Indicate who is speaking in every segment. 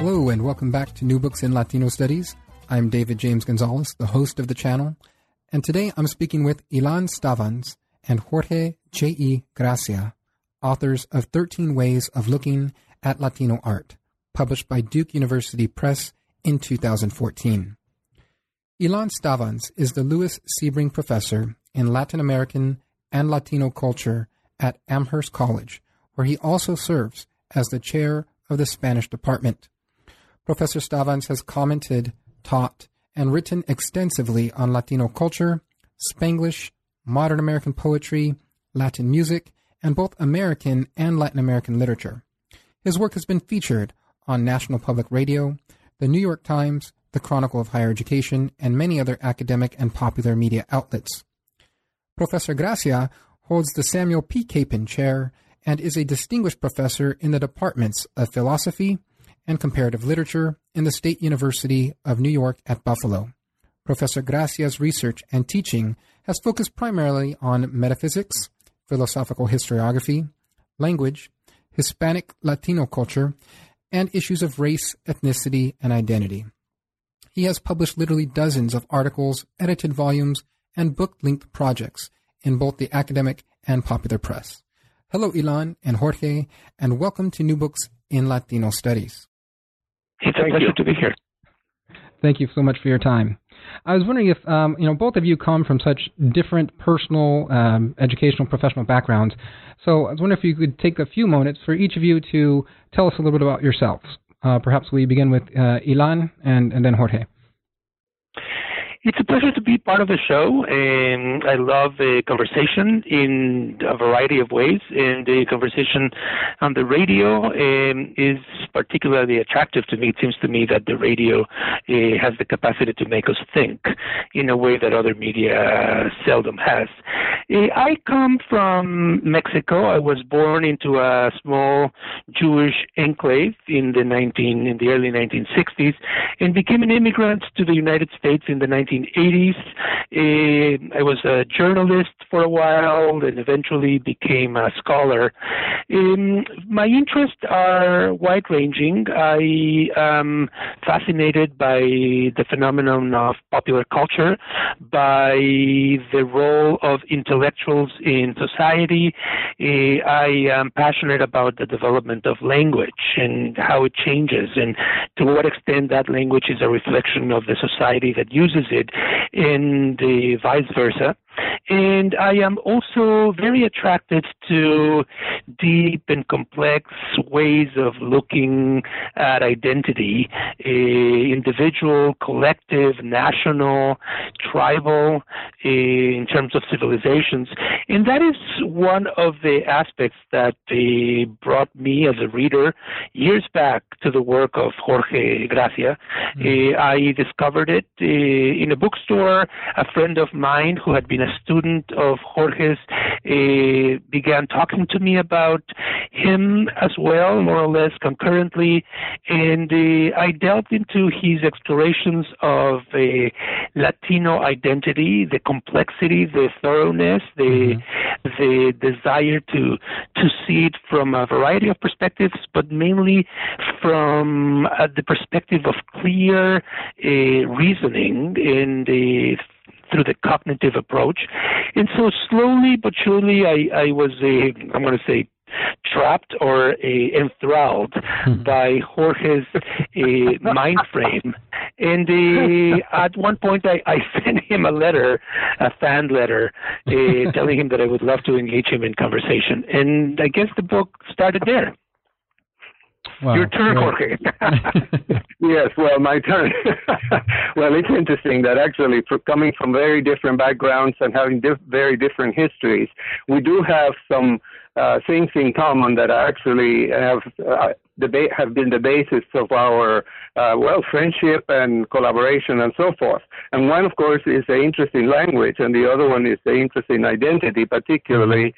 Speaker 1: Hello, and welcome back to New Books in Latino Studies. I'm David James Gonzalez, the host of the channel, and today I'm speaking with Ilan Stavans and Jorge J.E. Gracia, authors of 13 Ways of Looking at Latino Art, published by Duke University Press in 2014. Ilan Stavans is the Lewis Sebring Professor in Latin American and Latino Culture at Amherst College, where he also serves as the chair of the Spanish Department. Professor Stavans has commented, taught, and written extensively on Latino culture, Spanglish, modern American poetry, Latin music, and both American and Latin American literature. His work has been featured on National Public Radio, the New York Times, the Chronicle of Higher Education, and many other academic and popular media outlets. Professor Gracia holds the Samuel P. Capen Chair and is a distinguished professor in the departments of philosophy, and Comparative Literature in the State University of New York at Buffalo. Professor Gracia's research and teaching has focused primarily on metaphysics, philosophical historiography, language, Hispanic Latino culture, and issues of race, ethnicity, and identity. He has published literally dozens of articles, edited volumes, and book length projects in both the academic and popular press. Hello, Ilan and Jorge, and welcome to New Books in Latino Studies.
Speaker 2: It's a pleasure to be here.
Speaker 1: Thank you so much for your time. I was wondering if um, you know both of you come from such different personal, um, educational, professional backgrounds. So I was wondering if you could take a few moments for each of you to tell us a little bit about yourselves. Uh, perhaps we begin with uh, Ilan and, and then Jorge.
Speaker 2: It's a pleasure to be part of the show, I love the conversation in a variety of ways. And the conversation on the radio um, is particularly attractive to me. It seems to me that the radio uh, has the capacity to make us think in a way that other media seldom has. Uh, I come from Mexico. I was born into a small Jewish enclave in the 19 in the early 1960s, and became an immigrant to the United States in the 19 1980s. Uh, I was a journalist for a while and eventually became a scholar. My interests are wide ranging. I am fascinated by the phenomenon of popular culture, by the role of intellectuals in society. Uh, I am passionate about the development of language and how it changes and to what extent that language is a reflection of the society that uses it and the vice versa. And I am also very attracted to deep and complex ways of looking at identity, uh, individual, collective, national, tribal, uh, in terms of civilizations. And that is one of the aspects that uh, brought me as a reader years back to the work of Jorge Gracia. Mm-hmm. I discovered it in a bookstore. A friend of mine who had been a student of Jorge's uh, began talking to me about him as well, more or less concurrently, and uh, I delved into his explorations of uh, Latino identity, the complexity, the thoroughness, the mm-hmm. the desire to to see it from a variety of perspectives, but mainly from uh, the perspective of clear uh, reasoning in the through the cognitive approach. And so slowly but surely, I, I was a, I'm going to say, trapped or uh, enthralled hmm. by Jorge's uh, mind frame. And uh, at one point, I, I sent him a letter, a fan letter, telling him that I would love to engage him in conversation. And I guess the book started there.
Speaker 1: Wow,
Speaker 2: Your turn, Jorge.
Speaker 3: yes, well, my turn. well, it's interesting that actually, for coming from very different backgrounds and having diff- very different histories, we do have some uh, things in common that actually have uh, have been the basis of our uh, well friendship and collaboration and so forth. And one, of course, is the interest in language, and the other one is the interest in identity, particularly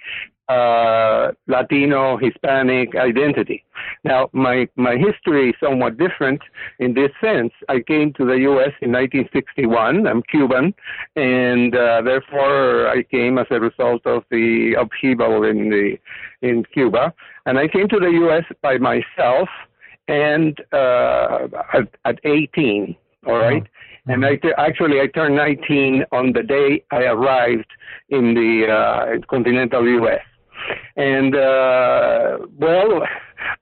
Speaker 3: uh, Latino Hispanic identity. Now, my my history is somewhat different in this sense. I came to the U.S. in 1961. I'm Cuban, and uh, therefore I came as a result of the upheaval in the in Cuba. And I came to the U.S. by myself, and uh, at, at 18. All right? mm-hmm. and I t- actually I turned 19 on the day I arrived in the uh, continental U.S. And uh, well,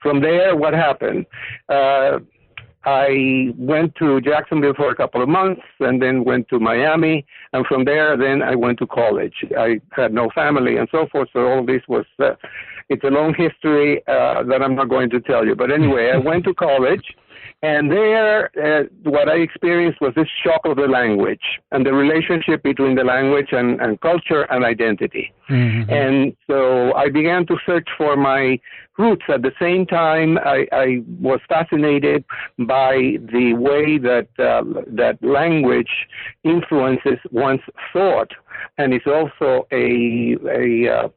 Speaker 3: from there, what happened? Uh, I went to Jacksonville for a couple of months and then went to Miami. And from there, then I went to college. I had no family and so forth. So all this was, uh, it's a long history uh, that I'm not going to tell you. But anyway, I went to college and there, uh, what I experienced was this shock of the language and the relationship between the language and, and culture and identity. Mm-hmm. And so I began to search for my roots. At the same time, I, I was fascinated by the way that uh, that language influences one's thought, and it's also a a, uh,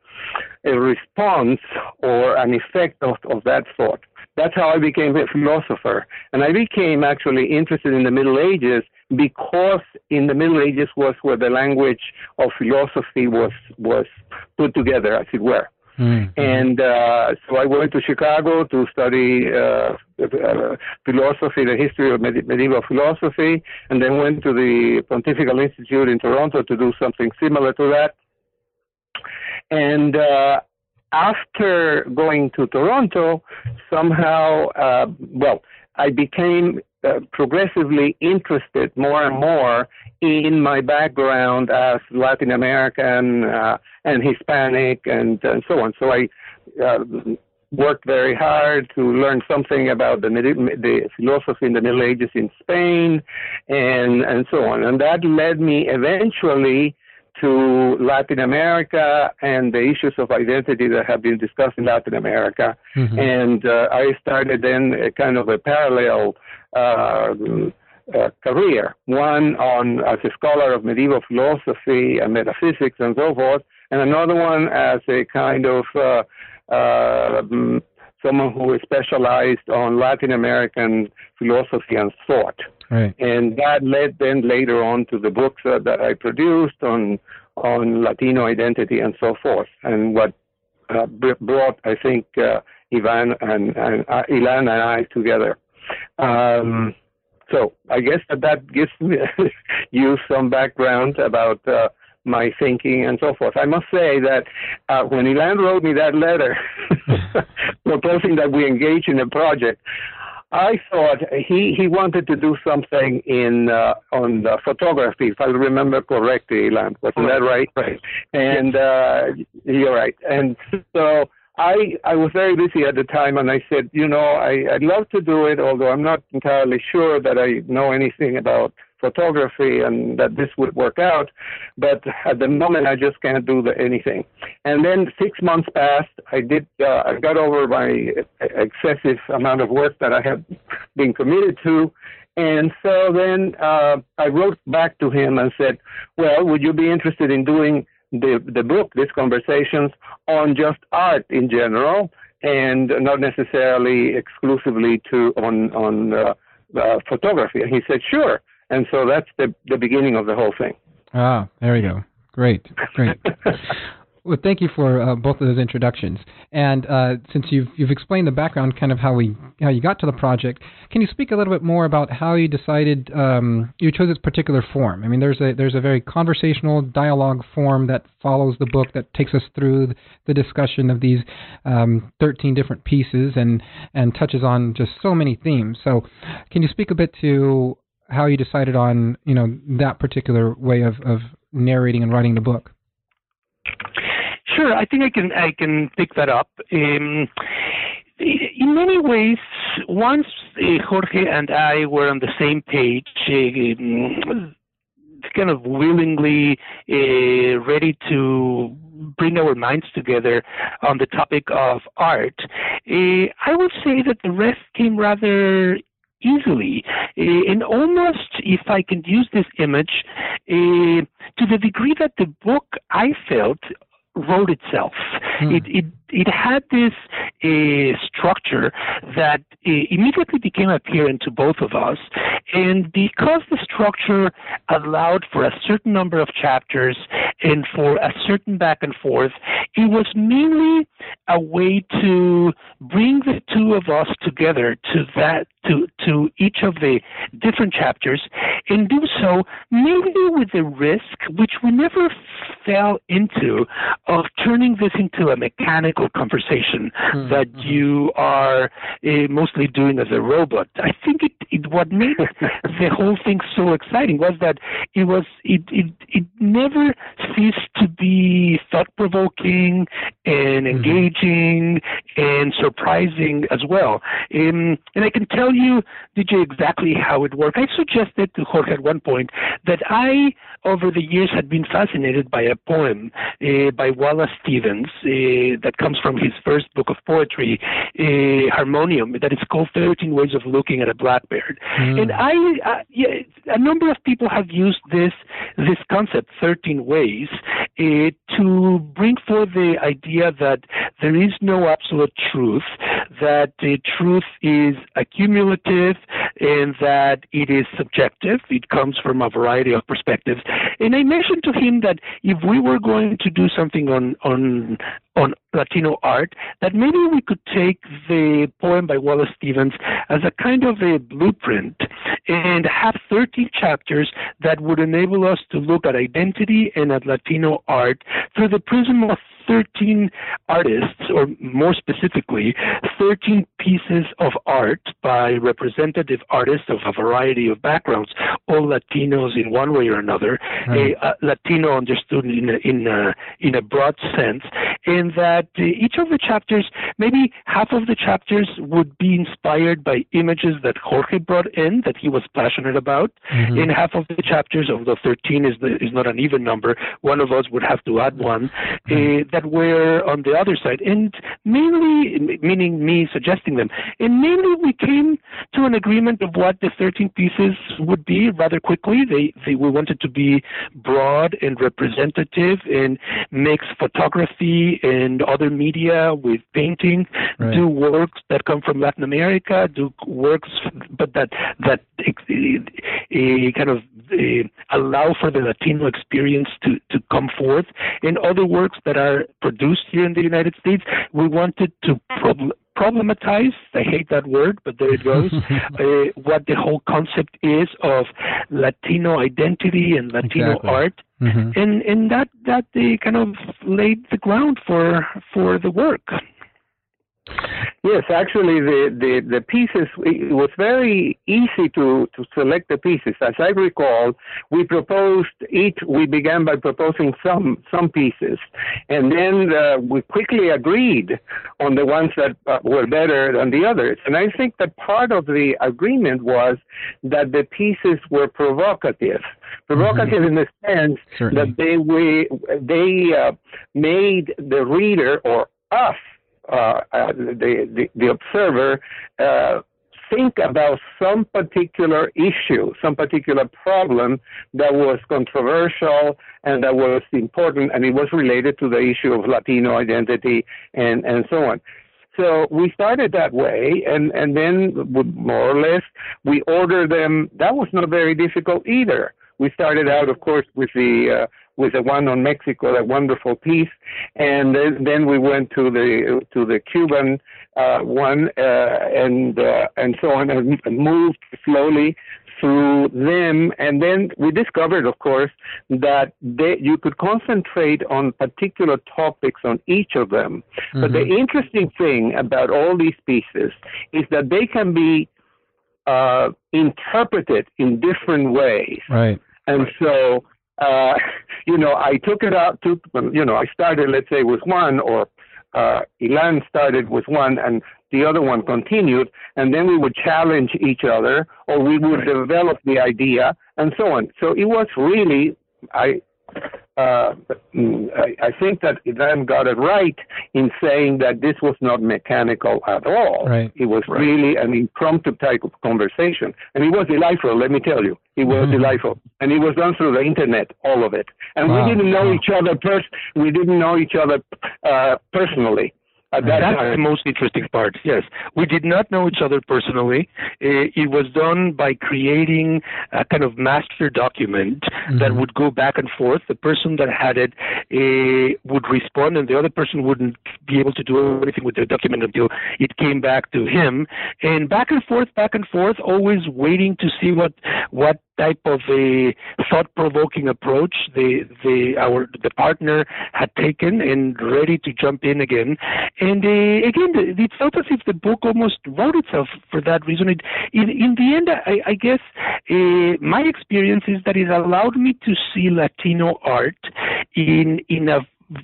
Speaker 3: a response or an effect of, of that thought that's how I became a philosopher. And I became actually interested in the Middle Ages because in the Middle Ages was where the language of philosophy was was put together, as it were. Mm-hmm. And uh, so I went to Chicago to study uh, uh, philosophy, the history of med- medieval philosophy, and then went to the Pontifical Institute in Toronto to do something similar to that. And uh, after going to Toronto, somehow, uh, well, I became uh, progressively interested more and more in my background as Latin American uh, and Hispanic and, and so on. So I uh, worked very hard to learn something about the, the philosophy in the Middle Ages in Spain and, and so on. And that led me eventually to Latin America and the issues of identity that have been discussed in Latin America. Mm-hmm. And uh, I started then a kind of a parallel uh, uh, career, one on as a scholar of medieval philosophy and metaphysics and so forth, and another one as a kind of uh, uh, someone who specialized on Latin American philosophy and thought.
Speaker 1: Right.
Speaker 3: And that led then later on to the books uh, that I produced on on Latino identity and so forth. And what uh, brought, I think, uh, Ivan and, and uh, Ilan and I together. Um, so I guess that that gives you some background about uh, my thinking and so forth. I must say that uh, when Ilan wrote me that letter proposing that we engage in a project, I thought he, he wanted to do something in uh, on photography, if I remember correctly, Ilan. Wasn't that right?
Speaker 2: Right.
Speaker 3: And uh, you're right. And so I I was very busy at the time, and I said, you know, I, I'd love to do it, although I'm not entirely sure that I know anything about photography and that this would work out. But at the moment, I just can't do the, anything. And then six months passed. I did. Uh, I got over my excessive amount of work that I had been committed to. And so then uh, I wrote back to him and said, "Well, would you be interested in doing the the book, these conversations on just art in general, and not necessarily exclusively to on on uh, uh, photography?" And he said, "Sure." And so that's the, the beginning of the whole thing.
Speaker 1: Ah, there we go. Great, great. well, thank you for uh, both of those introductions. And uh, since you've you've explained the background, kind of how we how you got to the project, can you speak a little bit more about how you decided um, you chose this particular form? I mean, there's a there's a very conversational dialogue form that follows the book that takes us through the discussion of these um, 13 different pieces and and touches on just so many themes. So, can you speak a bit to how you decided on you know that particular way of, of narrating and writing the book.
Speaker 2: Sure, I think I can I can pick that up. Um, in many ways, once uh, Jorge and I were on the same page, uh, kind of willingly uh, ready to bring our minds together on the topic of art, uh, I would say that the rest came rather easily. Uh, and almost, if I can use this image, uh, to the degree that the book I felt wrote itself. Hmm. It, it it had this uh, structure that uh, immediately became apparent to both of us. And because the structure allowed for a certain number of chapters and for a certain back and forth, it was mainly a way to bring the two of us together to that to to each of the different chapters and do so maybe with the risk which we never fell into of turning this into a mechanical conversation mm-hmm. that you are uh, mostly doing as a robot. I think it, it what made the whole thing so exciting was that it was it it, it never ceased to be thought provoking and mm-hmm. engaging mm-hmm. and surprising as well. Um, and I can tell you, DJ, exactly how it worked. I suggested to Jorge at one point that I, over the years, had been fascinated by a poem uh, by Wallace Stevens uh, that comes from his first book of poetry, uh, Harmonium, that is called 13 Ways of Looking at a Blackbird. Mm. And I, uh, yeah, a number of people have used this this concept, 13 ways, uh, to bring forth the idea that there is no absolute truth, that the truth is accumulative, and that it is subjective. It comes from a variety of perspectives. And I mentioned to him that if we were going to do something on on on Latino art, that maybe we could take the poem by Wallace Stevens as a kind of a blueprint and have 13 chapters that would enable us to look at identity and at Latino art through the prism of 13 artists, or more specifically, 13 pieces of art by representative artists of a variety of backgrounds, all Latinos in one way or another, right. a, a Latino understood in a, in a, in a broad sense, and that each of the chapters, maybe half of the chapters would be inspired by images that Jorge brought in that he was passionate about, mm-hmm. and half of the chapters, although 13 is, the, is not an even number, one of us would have to add one, mm-hmm. uh, that were on the other side, and mainly, meaning me suggesting them, and mainly we came to an agreement of what the 13 pieces would be rather quickly. They, they we wanted to be broad and representative and mix photography and other media with painting, right. do works that come from Latin America, do works, but that that uh, kind of uh, allow for the Latino experience to, to come forth, and other works that are produced here in the United States. We wanted to prob- problematize, I hate that word, but there it goes, uh, what the whole concept is of Latino identity and Latino exactly. art. Mm-hmm. And, and that, that they kind of laid the ground for, for the work.
Speaker 3: Yes, actually, the, the, the pieces, it was very easy to, to select the pieces. As I recall, we proposed each, we began by proposing some, some pieces, and then uh, we quickly agreed on the ones that uh, were better than the others. And I think that part of the agreement was that the pieces were provocative. Provocative mm-hmm. in the sense Certainly. that they, we, they uh, made the reader or us uh, uh, the, the, the observer uh, think about some particular issue, some particular problem that was controversial and that was important, and it was related to the issue of Latino identity and, and so on. So we started that way, and, and then more or less we ordered them. That was not very difficult either. We started out, of course, with the uh, with the one on Mexico, that wonderful piece, and then, then we went to the to the Cuban uh, one, uh, and uh, and so on, and moved slowly through them, and then we discovered, of course, that they, you could concentrate on particular topics on each of them. Mm-hmm. But the mm-hmm. interesting thing about all these pieces is that they can be uh, interpreted in different ways.
Speaker 1: Right.
Speaker 3: And so uh, you know, I took it out to, you know, I started, let's say, with one, or uh, Ilan started with one, and the other one continued, and then we would challenge each other, or we would develop the idea, and so on. So it was really, I, uh, mm, I, I think that Ilan got it right in saying that this was not mechanical at all.
Speaker 1: Right.
Speaker 3: It was
Speaker 2: Right.
Speaker 3: really an impromptu type of conversation. And it was delightful, let me tell you. It was
Speaker 1: Mhm.
Speaker 3: delightful. And it was done through the internet, all of it. And
Speaker 1: Wow.
Speaker 3: we didn't know
Speaker 1: Wow.
Speaker 3: each other pers- we didn't know each other uh, personally at that
Speaker 2: That's the most interesting part. Yes, we did not know each other personally. Uh, it was done by creating a kind of master document that
Speaker 1: Mhm.
Speaker 2: would go back and forth. The person that had it uh, would respond, and the other person wouldn't be able to do anything with the document until it came back to him. And back and forth, back and forth, always waiting to see what what type of a thought-provoking approach the the our the partner had taken and ready to jump in again. And uh, again, it felt as if the book almost wrote itself for that reason. It, in in the end, I, I guess uh, my experience is that it allowed me to see Latino art in in a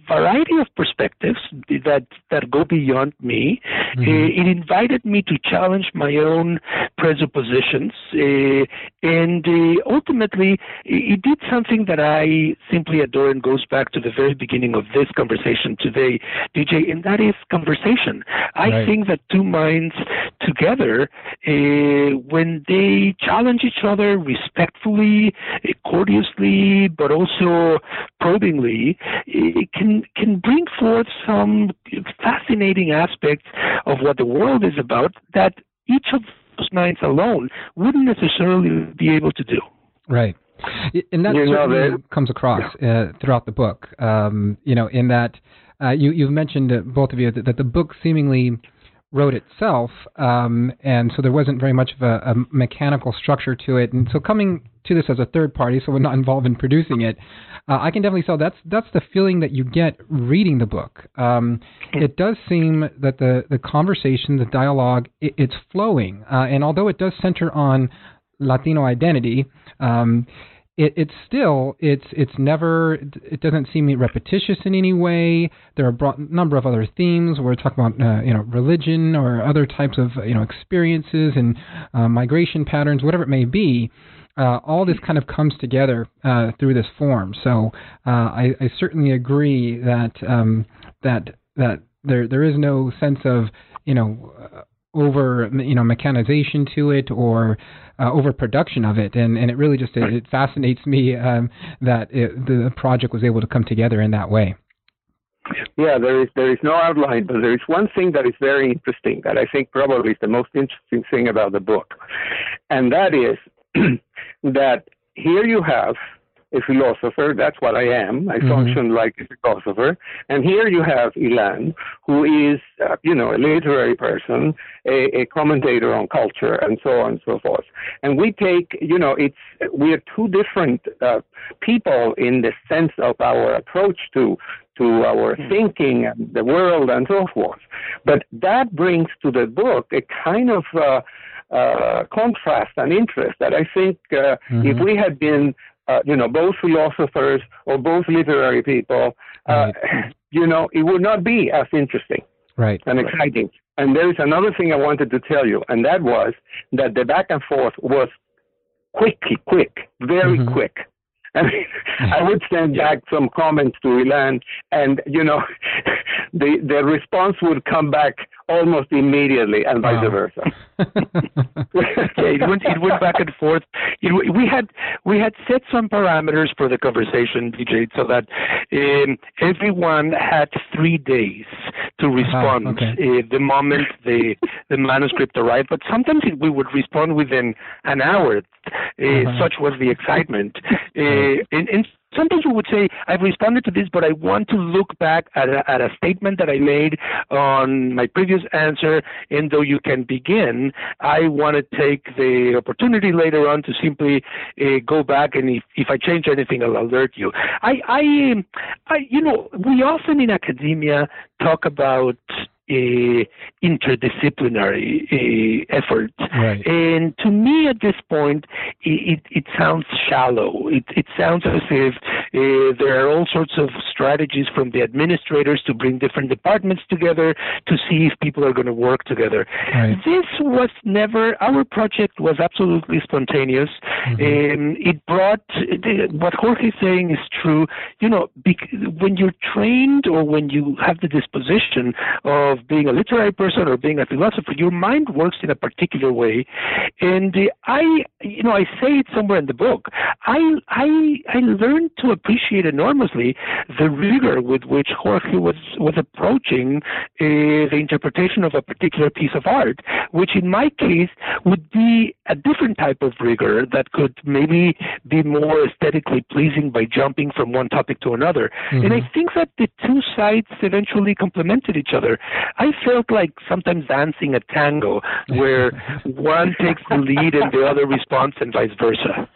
Speaker 2: variety of perspectives that that go beyond me.
Speaker 1: Mhm.
Speaker 2: Uh, it invited me to challenge my own presuppositions, uh, and uh, ultimately, it it did something that I simply adore and goes back to the very beginning of this conversation today, DJ, and that is conversation. I
Speaker 1: Right.
Speaker 2: think that two minds together, uh, when they challenge each other respectfully, courteously, but also probingly, it can can bring forth some fascinating aspects of what the world is about that each of those minds alone wouldn't necessarily be able to do.
Speaker 1: Right. And that
Speaker 3: You know,
Speaker 1: certainly
Speaker 3: the-
Speaker 1: comes across uh, throughout the book. Um, you know, in that uh, you you've mentioned uh, both of you that, that the book seemingly wrote itself, um, and so there wasn't very much of a, a mechanical structure to it. And so coming to this as a third party, so we're not involved in producing it, uh, I can definitely tell that's that's the feeling that you get reading the book. Um, it does seem that the the conversation, the dialogue, it, it's flowing, uh, and although it does center on Latino identity. Um, it, it's still it's it's never it doesn't seem repetitious in any way. There are a broad number of other themes. We're talking about uh, you know religion or other types of you know experiences and uh, migration patterns, whatever it may be. Uh, all this kind of comes together uh, through this form. So uh, I, I certainly agree that um, that that there there is no sense of you know over you know mechanization to it or uh, overproduction of it, and and it really just it, it fascinates me um, that it, the project was able to come together in that way.
Speaker 3: Yeah, there is there is no outline, but there is one thing that is very interesting that I think probably is the most interesting thing about the book, and that is that here you have a philosopher. That's what I am. I
Speaker 1: Mhm.
Speaker 3: function like a philosopher, and here you have Ilan, who is uh, you know a literary person, a, a commentator on culture, and so on and so forth. And we take you know it's we are two different uh, people in the sense of our approach to to our thinking and the world and so forth. But that brings to the book a kind of uh, uh, contrast and interest that I think uh, if
Speaker 1: Mhm.
Speaker 3: we had been, uh, you know, both philosophers or both literary people, uh, you know, it would not be as interesting
Speaker 1: Right.
Speaker 3: and exciting. And there is another thing I wanted to tell you, and that was that the back and forth was quickly, quick, very
Speaker 1: Mhm.
Speaker 3: quick. I mean, I would send back some comments to Ilan, and you know, the the response would come back almost immediately, and vice
Speaker 1: Wow.
Speaker 3: versa.
Speaker 2: yeah, it went it went back and forth. It, we had we had set some parameters for the conversation, DJ, so that um, everyone had three days to respond
Speaker 1: okay.
Speaker 2: uh, the moment the the manuscript arrived. But sometimes it, we would respond within an hour. Uh,
Speaker 1: Uh-huh.
Speaker 2: Such was the excitement. Uh, and, and sometimes we would say, "I've responded to this, but I want to look back at a, at a statement that I made on my previous answer, and though you can begin, I want to take the opportunity later on to simply uh, go back and if, if I change anything, I'll alert you. I, I, I, you know, we often in academia talk about uh, interdisciplinary uh, effort, Right. And to me, at this point, it, it, it sounds shallow. It, it sounds as if uh, there are all sorts of strategies from the administrators to bring different departments together to see if people are going to work together. Right. This was never, our project was absolutely spontaneous. Mm-hmm. Um, it brought, what Jorge is saying is true. You know, when you're trained or when you have the disposition of being a literary person or being a philosopher, your mind works in a particular way. And I, you know, I say it somewhere in the book. I, I, I learned to appreciate enormously the rigor with which Jorge was was approaching uh, the interpretation of a particular piece of art, which in my case would be a different type of rigor that could maybe be more aesthetically pleasing by jumping from one topic to another. Mm-hmm. And I think that the two sides eventually complemented each other. I felt like sometimes dancing a tango where one takes the lead and the other responds and vice versa.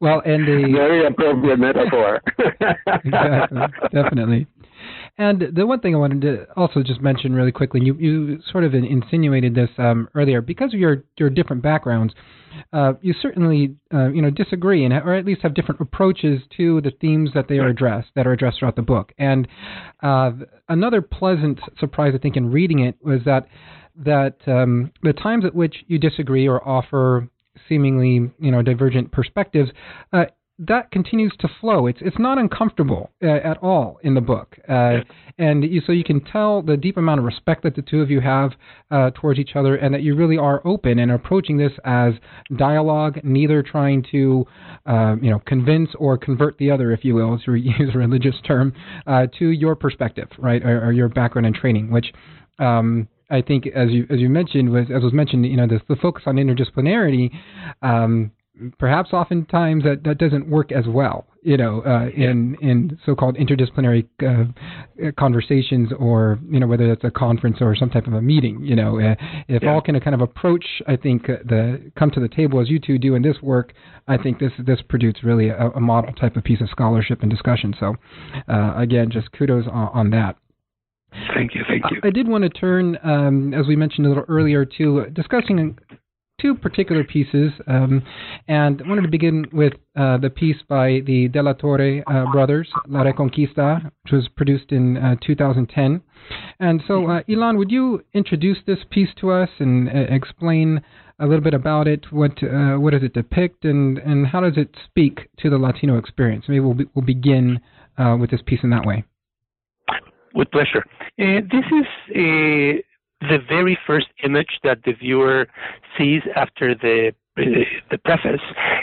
Speaker 1: well, and the
Speaker 3: very appropriate metaphor.
Speaker 1: exactly, definitely. And the one thing I wanted to also just mention really quickly, you you sort of insinuated this um, earlier, because of your your different backgrounds, uh, you certainly uh, you know disagree and or at least have different approaches to the themes that they are addressed that are addressed throughout the book. And uh, another pleasant surprise, I think, in reading it was that that um, the times at which you disagree or offer seemingly you know divergent perspectives, uh, that continues to flow. It's it's not uncomfortable uh, at all in the book, uh, and you, so you can tell the deep amount of respect that the two of you have uh, towards each other, and that you really are open and approaching this as dialogue, neither trying to uh, you know convince or convert the other, if you will, to use a religious term, uh, to your perspective, right, or, or, your background and training, which. Um, I think, as you as you mentioned, was as was mentioned, you know, the, the focus on interdisciplinarity, um, perhaps oftentimes that, that doesn't work as well, you know, uh, in in so-called interdisciplinary uh, conversations, or you know, whether it's a conference or some type of a meeting. You know, uh, if yeah. all can kind of approach, I think uh, the come to the table as you two do in this work, I think this this produces really a, a model type of piece of scholarship and discussion. So, uh, again, just kudos on, on that.
Speaker 2: Thank you, thank you.
Speaker 1: I did want to turn, um, as we mentioned a little earlier, to discussing two particular pieces, um, and I wanted to begin with uh, the piece by the De La Torre uh, brothers, La Reconquista, which was produced in uh, 2010. And so, uh, Ilan, would you introduce this piece to us and uh, explain a little bit about it? What uh, what does it depict, and, and how does it speak to the Latino experience? Maybe we'll, be, we'll begin with this piece in that way.
Speaker 2: With pleasure. this is the very first image that the viewer sees after the the preface.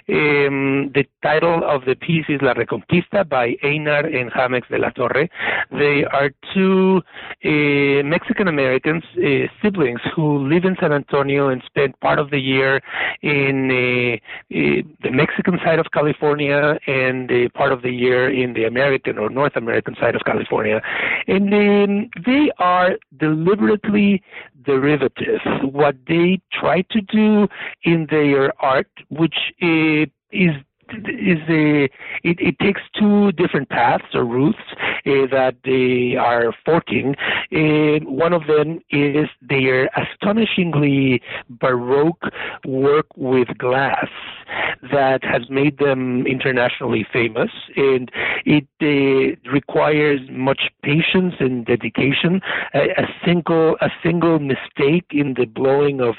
Speaker 2: Um, the title of the piece is La Reconquista by Einar and Jamex de la Torre. They are two uh, Mexican Americans, uh, siblings, who live in San Antonio and spend part of the year in uh, uh the Mexican side of California and part of the year in the American or North American side of California. And um, they are deliberately derivative. What they try to do in their art, which uh, is is a it, it takes two different paths or routes uh, that they are forking. Uh, one of them is their astonishingly baroque work with glass that has made them internationally famous, and it uh, requires much patience and dedication. A, a, single a single mistake in the blowing of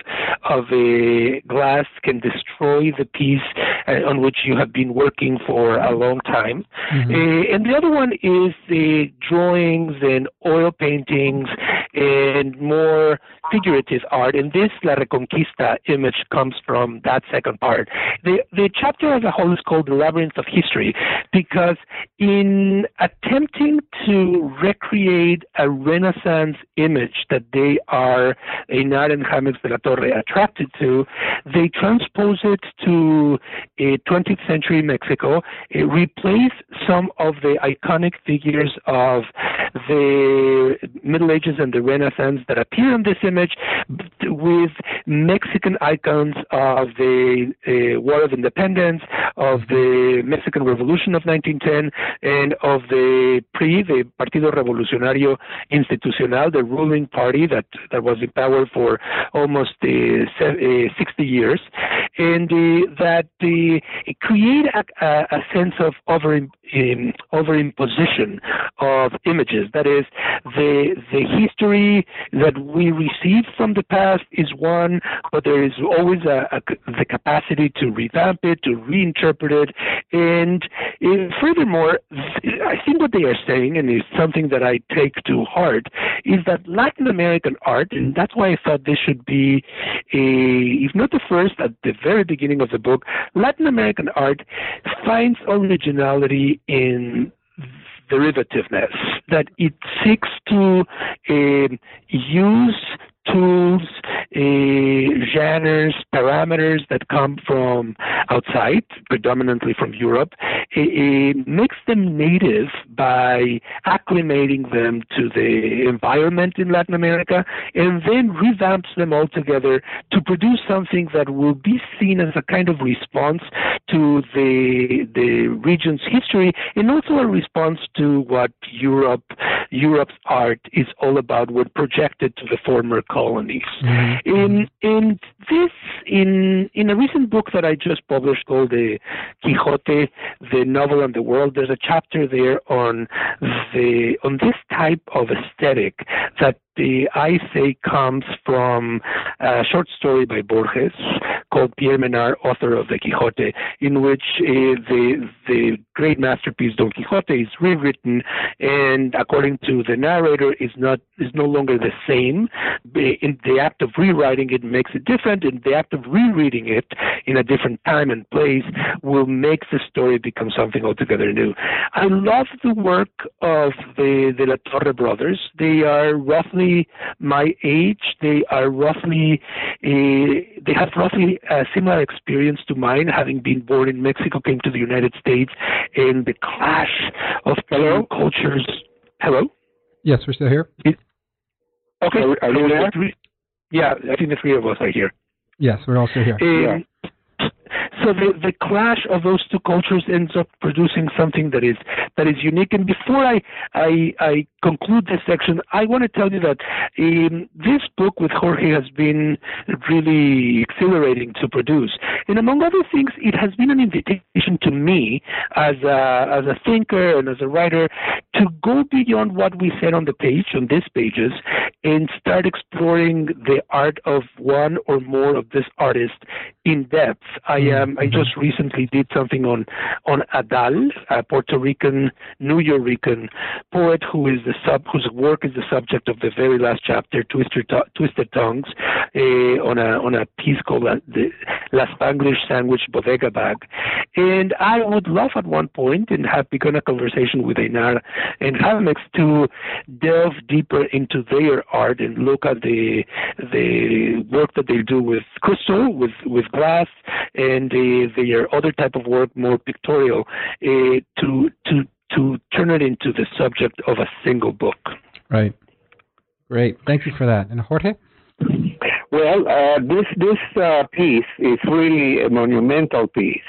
Speaker 2: of a glass can destroy the piece on which you have been working for a long time. Mm-hmm. Uh, and the other one is the drawings and oil paintings and more figurative art. And this La Reconquista image comes from that second part. The, the chapter as a whole is called The Labyrinth of History because in attempting to recreate a Renaissance image that they are, Einar and Jamex de la Torre, attracted to, they transpose it to a 20th century Mexico, It replaced some of the iconic figures of the Middle Ages and the Renaissance that appear in this image with Mexican icons of the uh, War of Independence, of the Mexican Revolution of 1910 and of the PRI, the Partido Revolucionario Institucional, the ruling party that, that was in power for almost uh, uh 60 years, and uh, that create a, a, sense of over um, overimposition of images. That is, the the history that we receive from the past is one, but there is always a, a, the capacity to revamp it, to reinterpret it, and, and furthermore, I think what they are saying, and it's something that I take to heart, is that Latin American art, and that's why I thought this should be a, if not the first, at the very beginning of the book, Latin American finds originality in derivativeness, that it seeks to uh, use tools, uh, genres, parameters that come from outside, predominantly from Europe, it, makes them native by acclimating them to the environment in Latin America and then revamps them all together to produce something that will be seen as a kind of response to the the region's history and also a response to what Europe Europe's art is all about when projected to the former colonies. Mm-hmm. In in this in in a recent book that I just published called the Quixote, the novel and the world, there's a chapter there on the on this type of aesthetic that the I say comes from a short story by Borges called Pierre Menard, author of the Quixote, in which uh, the the great masterpiece Don Quixote is rewritten, and according to the narrator, is not is no longer the same. In the act of rewriting it makes it different. In the act of rereading it in a different time and place will make the story become something altogether new. I love the work of the the La Torre brothers. They are roughly roughly my age. They are roughly, uh, they have roughly a similar experience to mine, having been born in Mexico, came to the United States, and the clash of Hello? cultures. Hello?
Speaker 1: Yes, we're still here.
Speaker 2: It, okay. Are, are you there? Yeah, I think the three of us are here.
Speaker 1: Yes, we're also here.
Speaker 2: Um, yeah. So the, the clash of those two cultures ends up producing something that is that is unique. And before I I, I conclude this section, I want to tell you that um, this book with Jorge has been really exhilarating to produce. And among other things, it has been an invitation to me as a, as a thinker and as a writer to go beyond what we said on the page, on these pages, and start exploring the art of one or more of this artist in depth. I am um, I just recently did something on on Adal, a Puerto Rican, Nuyorican poet who is the sub whose work is the subject of the very last chapter, Twisted, Twisted Tongues, uh, on a on a piece called uh, the La Spanglish Sandwich Bodega Bag. And I would love at one point and have begun a conversation with Einar and Jamex to delve deeper into their art and look at the the work that they do with crystal, with with glass, and the, their other type of work, more pictorial, uh, to to to turn it into the subject of a single book.
Speaker 1: Right. Great. Thank you for that. And Jorge.
Speaker 3: Well, uh, this this uh, piece is really a monumental piece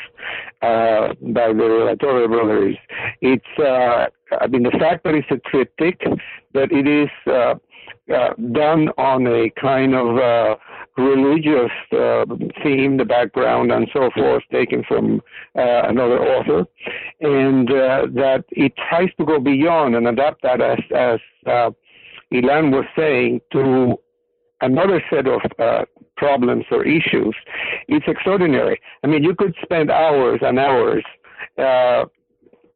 Speaker 3: uh, by the La Torre brothers. It's, uh, I mean, the fact that it's a triptych, that it is uh, uh, done on a kind of religious theme, the background and so forth, taken from another author, and that it tries to go beyond and adapt that, as, as Ilan was saying, to another set of uh, problems or issues. It's extraordinary. I mean, you could spend hours and hours uh,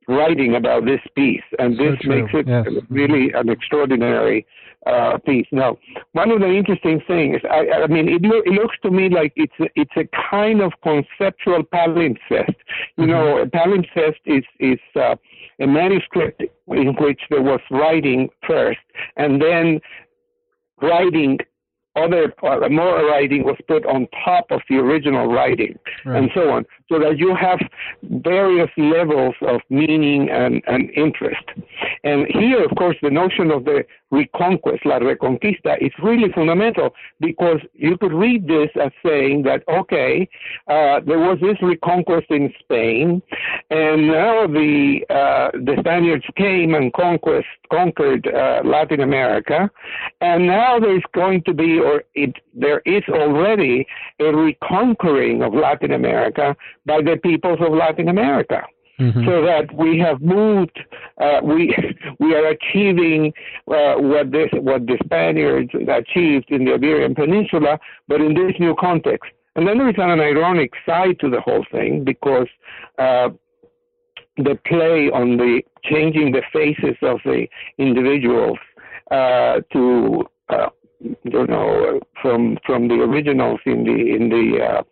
Speaker 3: writing about this piece, and this makes it
Speaker 1: yes.
Speaker 3: really an extraordinary uh, piece. Now, one of the interesting things, I, I mean, it, lo- it, looks to me like it's a, it's a kind of conceptual palimpsest. You mm-hmm. know, a palimpsest is is uh, a manuscript in which there was writing first, and then writing other uh, more writing was put on top of the original writing right. and so on so that you have various levels of meaning and, and interest and here of course the notion of the reconquest, la reconquista, is really fundamental because you could read this as saying that, okay, uh, there was this reconquest in Spain, and now the, uh, the Spaniards came and conquest, conquered uh, Latin America, and now there's going to be, or it, there is already a reconquering of Latin America by the peoples of Latin America. Mm-hmm. so that we have moved, uh, we we are achieving uh, what this what the Spaniards achieved in the Iberian Peninsula, but in this new context. And then there is an ironic side to the whole thing because uh, the play on the changing the faces of the individuals uh, to uh, you know from from the originals in the in the uh,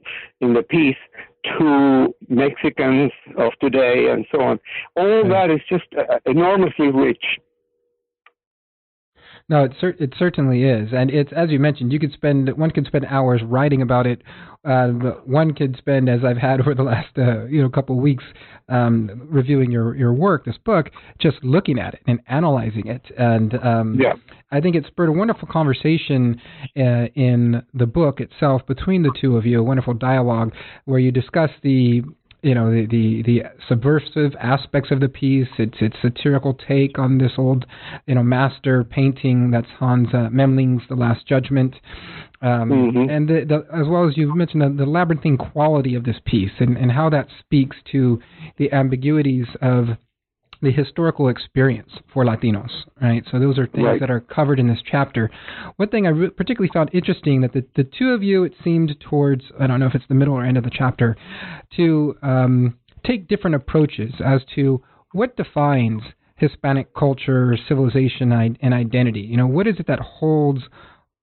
Speaker 3: in the piece to Mexicans of today and so on. All hmm. that is just uh, enormously rich.
Speaker 1: No, it cer- it certainly is, and it's as you mentioned. You could spend one could spend hours writing about it. Uh, one could spend, as I've had over the last uh, you know couple of weeks, um, reviewing your your work, this book, just looking at it and analyzing it. And um,
Speaker 3: yeah.
Speaker 1: I think it spurred a wonderful conversation uh, in the book itself between the two of you, a wonderful dialogue where you discuss the you know the, the the subversive aspects of the piece, its its satirical take on this old you know master painting that's Hans uh, Memling's The Last Judgment, um, mm-hmm. and the, the, as well as you've mentioned the, the labyrinthine quality of this piece and, and how that speaks to the ambiguities of the historical experience for Latinos, right? So those are things
Speaker 3: right.
Speaker 1: that are covered in this chapter. One thing I re- particularly found interesting that the, the two of you, it seemed towards, I don't know if it's the middle or end of the chapter, to um, take different approaches as to what defines Hispanic culture, civilization, and identity. You know, what is it that holds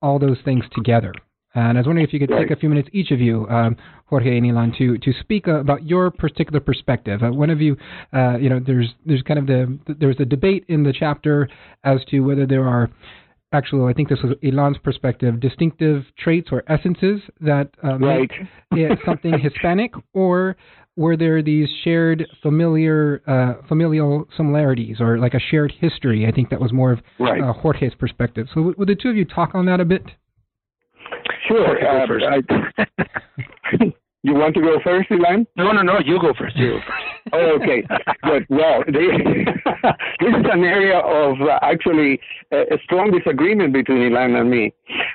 Speaker 1: all those things together? And I was wondering if you could right. take a few minutes, each of you, um, Jorge and Ilan, to to speak uh, about your particular perspective. Uh, one of you, uh, you know, there's there's kind of the there's a debate in the chapter as to whether there are actually, I think this was Ilan's perspective, distinctive traits or essences that uh,
Speaker 3: right.
Speaker 1: make something Hispanic, or were there these shared familiar uh, familial similarities or like a shared history? I think that was more of
Speaker 3: right.
Speaker 1: uh, Jorge's perspective. So, w- would the two of you talk on that a bit?
Speaker 3: Sure. Uh, I, you want to go first, Ilan?
Speaker 2: No, no, no. You go first. You go first.
Speaker 3: oh, okay. Good. Well, they, this is an area of uh, actually a, a strong disagreement between Ilan and me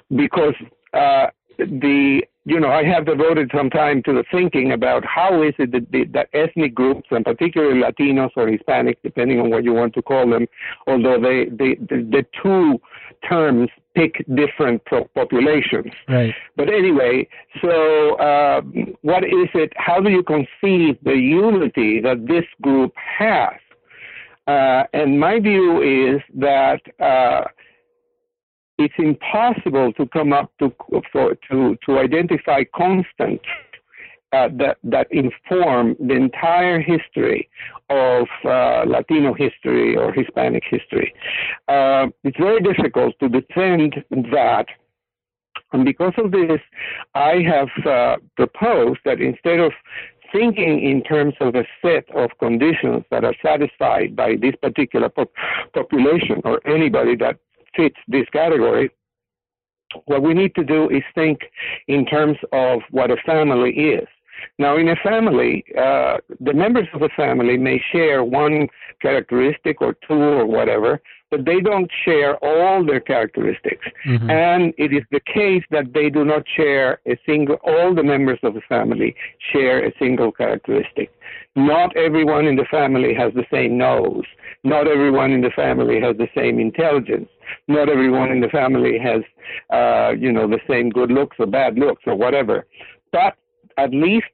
Speaker 3: because uh, the you know, I have devoted some time to the thinking about how is it that, the, that ethnic groups, and particularly Latinos or Hispanics, depending on what you want to call them, although they, they the, the two terms pick different populations.
Speaker 1: Right.
Speaker 3: But anyway, so uh, what is it? How do you conceive the unity that this group has? Uh, and my view is that uh, it's impossible to come up to for, to to identify constants uh, that that inform the entire history of uh, Latino history or Hispanic history. Uh, it's very difficult to defend that. And because of this, I have uh, proposed that instead of thinking in terms of a set of conditions that are satisfied by this particular pop- population or anybody that fits this category, what we need to do is think in terms of what a family is. Now, in a family, uh, the members of a family may share one characteristic or two or whatever, but they don't share all their characteristics. Mm-hmm. And it is the case that they do not share a single, all the members of the family share a single characteristic. Not everyone in the family has the same nose. Not everyone in the family has the same intelligence. Not everyone in the family has, uh, you know, the same good looks or bad looks or whatever. But at least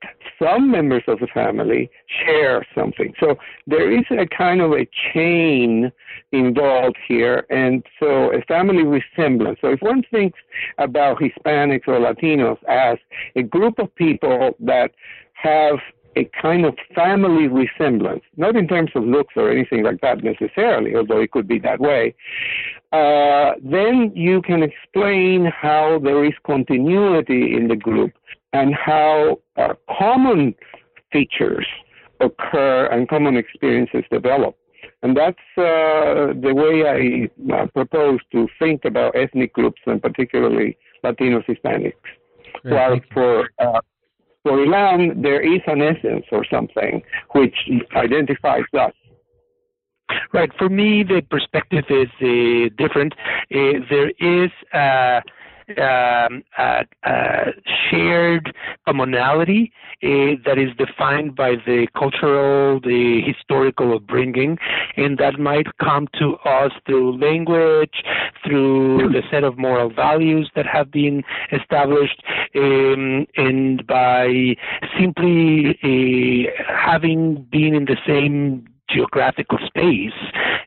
Speaker 3: some members of the family share something. So there is a kind of a chain involved here, and so a family resemblance. So if one thinks about Hispanics or Latinos as a group of people that have a kind of family resemblance, not in terms of looks or anything like that necessarily, although it could be that way, uh, then you can explain how there is continuity in the group and how uh, common features occur and common experiences develop. And that's uh, the way I uh, propose to think about ethnic groups and particularly Latinos, Hispanics.
Speaker 1: Great,
Speaker 3: While for uh, for Ilan, there is an essence or something which identifies us.
Speaker 2: Right. For me, the perspective is uh, different. Uh, there is a, um, shared commonality uh, that is defined by the cultural, the historical upbringing, and that might come to us through language, through the set of moral values that have been established, um, and by simply uh, having been in the same geographical space,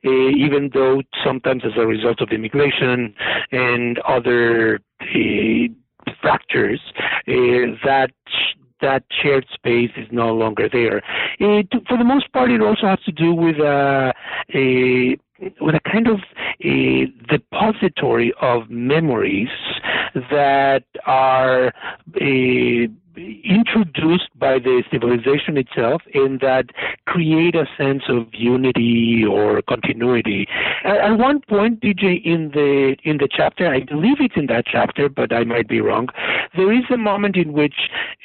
Speaker 2: even though sometimes as a result of immigration and other uh, factors, uh, that that shared space is no longer there. It, for the most part, it also has to do with uh, a with a kind of a depository of memories that are uh, introduced by the civilization itself and that create a sense of unity or continuity. At, at one point, DJ, in the in the chapter, I believe it's in that chapter, but I might be wrong. There is a moment in which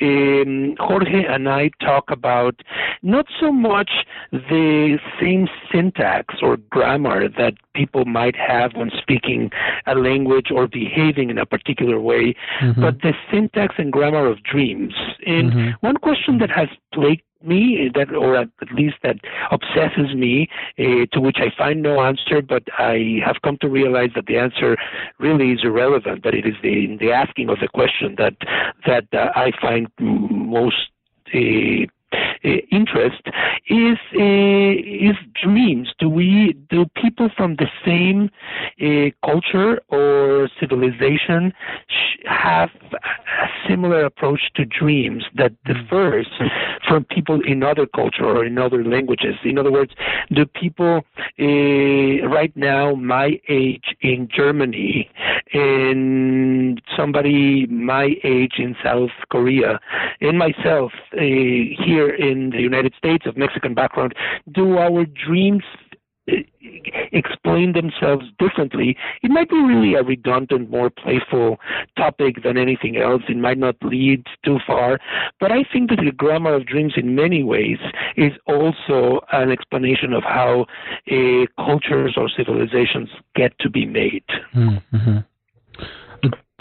Speaker 2: um, Jorge and I talk about not so much the same syntax or grammar that people might have when speaking a language or behaving in a particular way,
Speaker 1: Mhm.
Speaker 2: but the syntax and grammar of dreams. And
Speaker 1: Mhm.
Speaker 2: one question that has plagued me, that or at least that obsesses me, uh, to which I find no answer, but I have come to realize that the answer really is irrelevant. That it is the the asking of the question that that uh, I find most. Uh, interest is uh, is dreams. Do we do people from the same uh, culture or civilization have a similar approach to dreams that differs from people in other culture or in other languages? In other words, do people uh, right now my age in Germany and somebody my age in South Korea and myself uh, here in the United States of Mexican background, do our dreams uh, explain themselves differently? It might be really a redundant, more playful topic than anything else. It might not lead too far, but I think that the grammar of dreams, in many ways, is also an explanation of how uh, cultures or civilizations get to be made.
Speaker 1: Mm-hmm.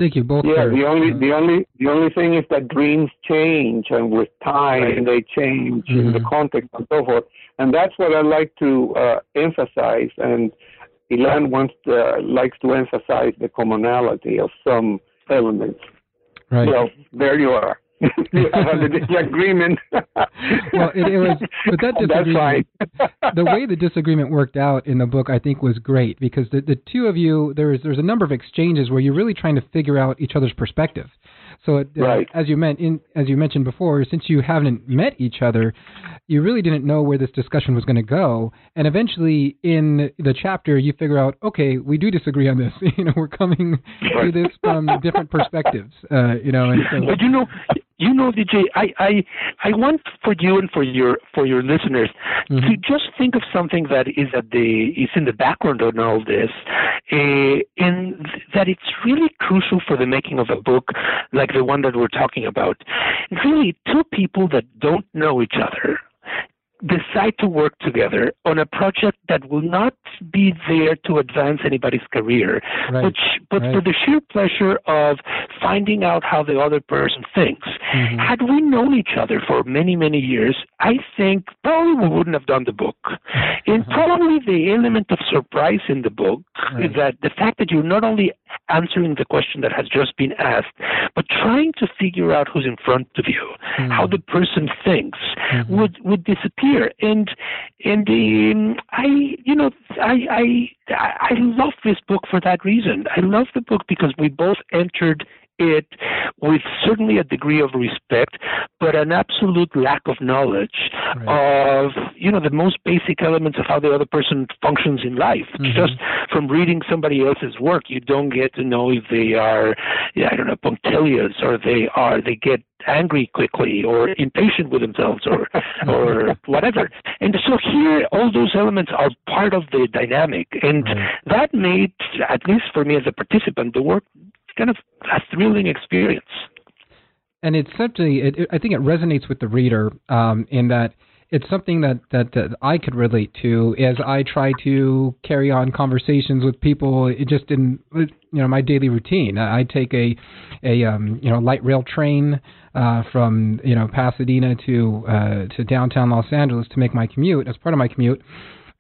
Speaker 1: Thank you both.
Speaker 3: Yeah,
Speaker 1: for,
Speaker 3: the only
Speaker 1: uh,
Speaker 3: the only the only thing is that dreams change, and with time
Speaker 2: Right.
Speaker 3: they change in the
Speaker 1: Mhm.
Speaker 3: context and so forth. And that's what I like to uh, emphasize. And Ilan wants to, likes to emphasize the commonality of some elements.
Speaker 1: right.
Speaker 3: Well, there you are. A disagreement.
Speaker 1: Well, it- it was- but that
Speaker 3: That's
Speaker 1: disagreement- the way the disagreement worked out in the book, I think, was great because the, the two of you, there's there's a number of exchanges where you're really trying to figure out each other's perspective. So, it, uh, as you meant in as you mentioned before, since you haven't met each other, you really didn't know where this discussion was going to go. And eventually, in the chapter, you figure out, okay, we do disagree on this. you know, we're coming to this from different perspectives. Uh, you know, and so,
Speaker 2: But you know, you know, DJ, I, I, I want for you and for your for your listeners to
Speaker 1: Mhm.
Speaker 2: just think of something that is at the is in the background on all this, uh, and that it's really crucial for the making of a book like the one that we're talking about. Really, two people that don't know each other decide to work together on a project that will not be there to advance anybody's career,
Speaker 1: Right.
Speaker 2: but sh- but for the sheer pleasure of finding out how the other person thinks.
Speaker 1: Mhm.
Speaker 2: Had we known each other for many many years, I think probably we wouldn't have done the book. And
Speaker 1: Uh-huh.
Speaker 2: probably the element of surprise in the book
Speaker 1: Right.
Speaker 2: is that the fact that you're not only answering the question that has just been asked, but trying to figure out who's in front of you, how
Speaker 1: Mhm.
Speaker 2: the person thinks,
Speaker 1: Mhm.
Speaker 2: would would disappear. And and um, I, you know, I I I love this book for that reason. I love the book because we both entered it with certainly a degree of respect, but an absolute lack of knowledge right. of you know the most basic elements of how the other person functions in life. Mm-hmm. Just from reading somebody else's work, you don't get to know if they are, I don't know, punctilious or they are they get angry quickly or impatient with themselves or or whatever. And so here all those elements are part of the dynamic and right. that made at least for me as a participant the work kind of a thrilling experience.
Speaker 1: And it's certainly it, it, I think it resonates with the reader um, in that it's something that, that, that I could relate to as I try to carry on conversations with people it just in you know my daily routine. I take a a um, you know light rail train uh, from you know Pasadena to uh, to downtown Los Angeles to make my commute as part of my commute.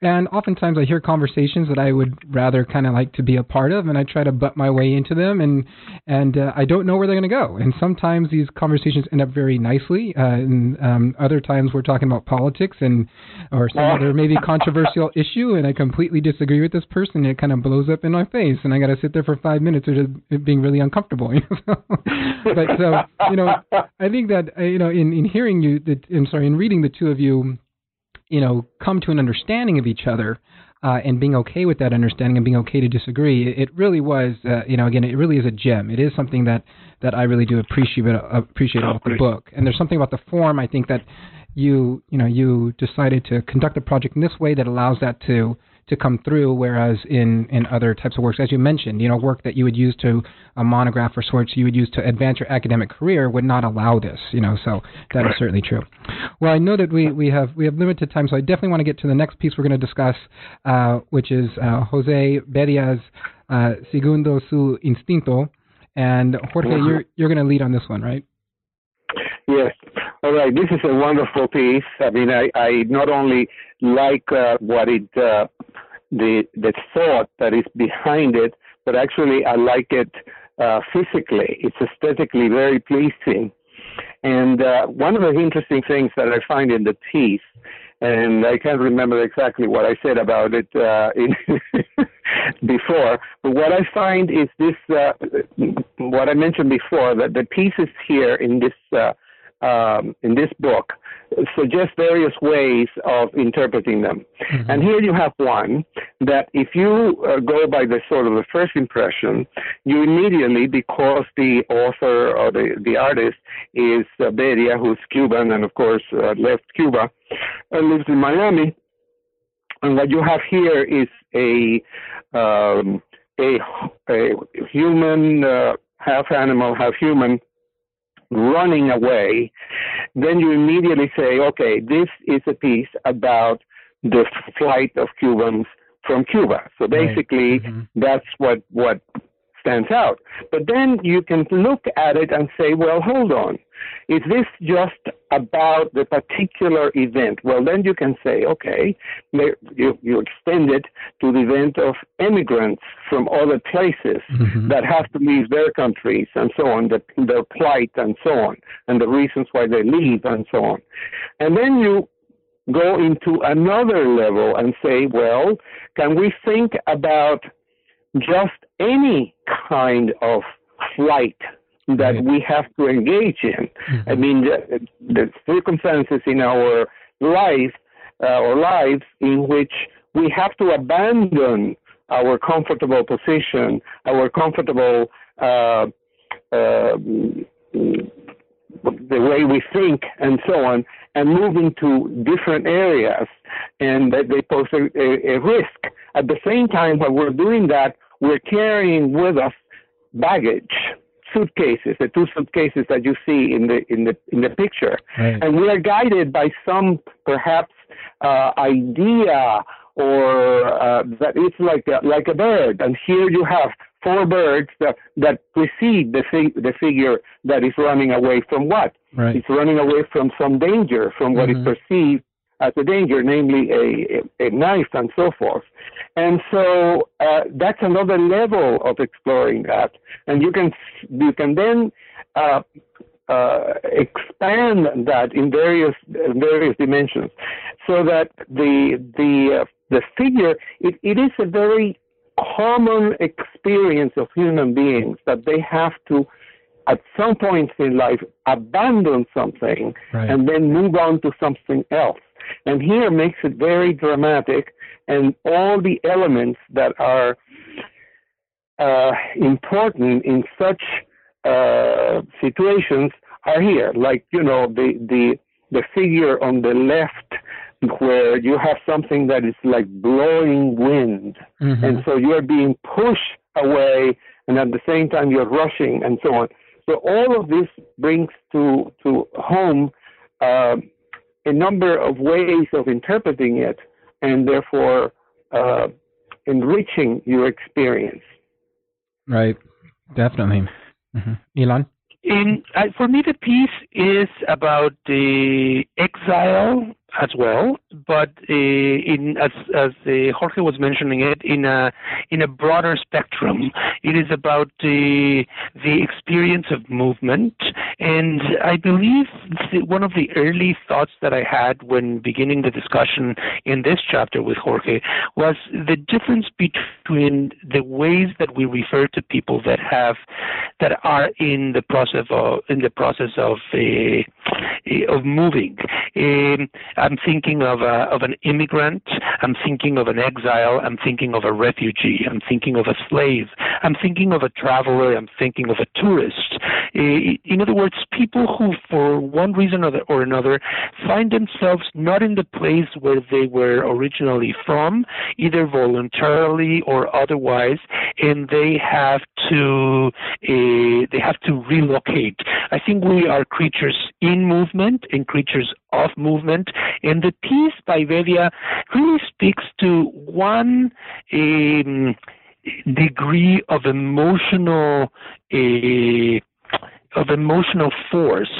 Speaker 1: And oftentimes I hear conversations that I would rather kind of like to be a part of, and I try to butt my way into them, and and uh, I don't know where they're going to go. And sometimes these conversations end up very nicely, uh, and um, other times we're talking about politics and or some other maybe controversial issue, and I completely disagree with this person. And it kind of blows up in my face, and I got to sit there for five minutes, or just being really uncomfortable. You know? but so you know, I think that uh, you know, in in hearing you, that I'm sorry, in reading the two of you you know, come to an understanding of each other uh, and being okay with that understanding and being okay to disagree, it really was, uh, you know, again, it really is a gem. It is something that that I really do appreciate uh, appreciate about the book. And there's something about the form I think that you you know you decided to conduct the project in this way that allows that to to come through. Whereas in in other types of works, as you mentioned, you know, work that you would use to a monograph or sorts you would use to advance your academic career would not allow this. You know, so that is certainly true. Well, I know that we, we have we have limited time, so I definitely want to get to the next piece we're going to discuss, uh, which is uh, Jose Bedia's uh, Siguiendo su Instinto. And Jorge, you're you're going to lead on this one, right?
Speaker 3: Yes. All right. This is a wonderful piece. I mean, I, I not only like uh, what it uh, the the thought that is behind it, but actually I like it uh, physically. It's aesthetically very pleasing. And uh, one of the interesting things that I find in the piece, and I can't remember exactly what I said about it uh, in before, but what I find is this: uh, what I mentioned before that the pieces here in this uh, um, in this book suggest various ways of interpreting them. Mm-hmm. And here you have one that if you uh, go by the sort of the first impression, you immediately, because the author or the, the artist is uh, Bedia, who's Cuban and of course uh, left Cuba and lives in Miami, and what you have here is a um, a, a human, uh, half animal, half human running away, then you immediately say, okay, this is a piece about the flight of Cubans from Cuba. So basically, right. mm-hmm. that's what what stands out. But then you can look at it and say, well, hold on. Is this just about the particular event? Well, then you can say, okay, you, you extend it to the event of immigrants from other places mm-hmm. that have to leave their countries and so on, the, their plight and so on, and the reasons why they leave and so on. And then you go into another level and say, well, can we think about just any kind of flight that right. we have to engage in. Mm-hmm. I mean, the, the, circumstances in our life uh, or lives in which we have to abandon our comfortable position, our comfortable uh, uh, the way we think and so on, and move into different areas, and that they pose a, a, a risk. At the same time, while we're doing that, we're carrying with us baggage suitcases, the two suitcases that you see in the in the in the picture, right. and we are guided by some perhaps uh, idea or uh, that it's like a, like a bird. And here you have four birds that that precede the fig- the figure that is running away from what?
Speaker 1: Right.
Speaker 3: It's running away from some danger, from what mm-hmm. is perceived as a danger, namely a, a, knife and so forth. And so uh, that's another level of exploring that, and you can you can then uh, uh, expand that in various various dimensions, so that the the uh, the figure it, it is a very common experience of human beings that they have to at some points in life abandon something
Speaker 1: Right.
Speaker 3: and then move on to something else. And here makes it very dramatic, and all the elements that are uh, important in such uh, situations are here. Like you know the the the figure on the left where you have something that is like blowing wind,
Speaker 1: Mhm.
Speaker 3: and so you're being pushed away, and at the same time you're rushing, and so on. So all of this brings to to home uh, a number of ways of interpreting it, and therefore uh, enriching your experience.
Speaker 1: Right. Definitely. hmm Ilan?
Speaker 2: In, uh, for me, the piece is about the exile as well, but uh, in as as uh, Jorge was mentioning it in a in a broader spectrum. It is about the the experience of movement, and I believe one of the early thoughts that I had when beginning the discussion in this chapter with Jorge was the difference between the ways that we refer to people that have that are in the process of in the process of uh, of moving. Um, I'm thinking of a, of an immigrant. I'm thinking of an exile. I'm thinking of a refugee. I'm thinking of a slave. I'm thinking of a traveler. I'm thinking of a tourist. Uh, in other words, people who, for one reason or, or another, find themselves not in the place where they were originally from, either voluntarily or otherwise, and they have to uh, they have to relocate. I think we are creatures in movement and creatures of movement, and the piece by Bedia really speaks to one um, degree of emotional. Uh, of emotional force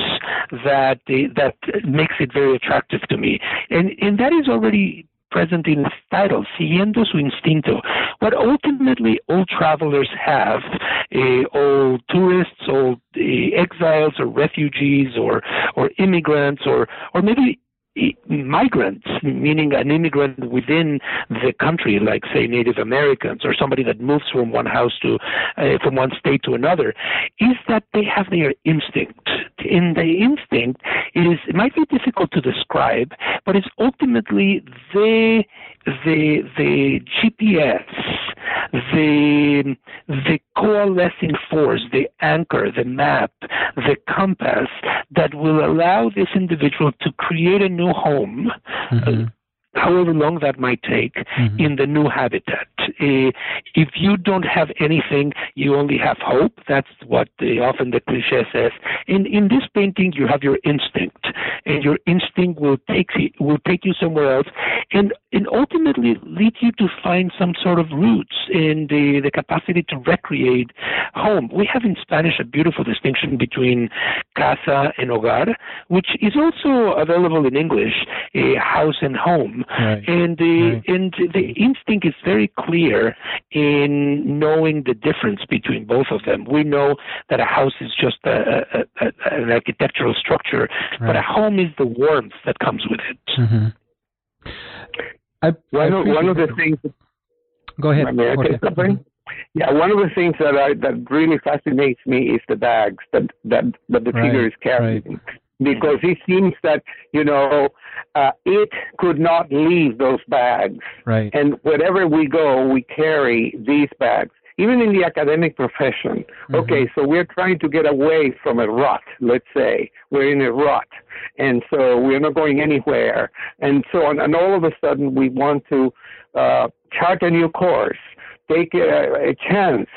Speaker 2: that that makes it very attractive to me, and and that is already present in its title, siguiendo su instinto. What ultimately all travelers have, uh, all tourists, all uh, exiles or refugees or or immigrants or or maybe migrants, meaning an immigrant within the country, like say Native Americans or somebody that moves from one house to uh, from one state to another, is that they have their instinct. In the instinct, it is it might be difficult to describe, but it's ultimately the the the GPS, the the coalescing force, the anchor, the map, the compass that will allow this individual to create a new home.
Speaker 1: Mm-hmm.
Speaker 2: However long that might take
Speaker 1: Mhm.
Speaker 2: in the new habitat. Uh, if you don't have anything, you only have hope. That's what uh, often the cliche says. In in this painting, you have your instinct, and your instinct will take you, will take you somewhere else, and and ultimately lead you to find some sort of roots in the the capacity to recreate home. We have in Spanish a beautiful distinction between casa and hogar, which is also available in English, uh, house and home.
Speaker 1: Right.
Speaker 2: And the
Speaker 1: Right.
Speaker 2: and the instinct is very clear in knowing the difference between both of them. We know that a house is just a, a, a, an architectural structure, but a home is the warmth that comes with it.
Speaker 1: hmm I, I
Speaker 3: One of, one of the
Speaker 1: appreciate-
Speaker 3: things
Speaker 1: Go ahead.
Speaker 3: May I
Speaker 1: Jorge.
Speaker 3: say something? Yeah, one of the things that I that really fascinates me is the bags that that that the
Speaker 1: Right,
Speaker 3: figure is carrying, because it seems that you know uh, it could not leave those bags,
Speaker 1: Right.
Speaker 3: and wherever we go, we carry these bags. Even in the academic profession,
Speaker 1: Mm-hmm.
Speaker 3: okay, so we're trying to get away from a rut. Let's say we're in a rut, and so we're not going anywhere, and so on. And all of a sudden, we want to uh, chart a new course take a, a chance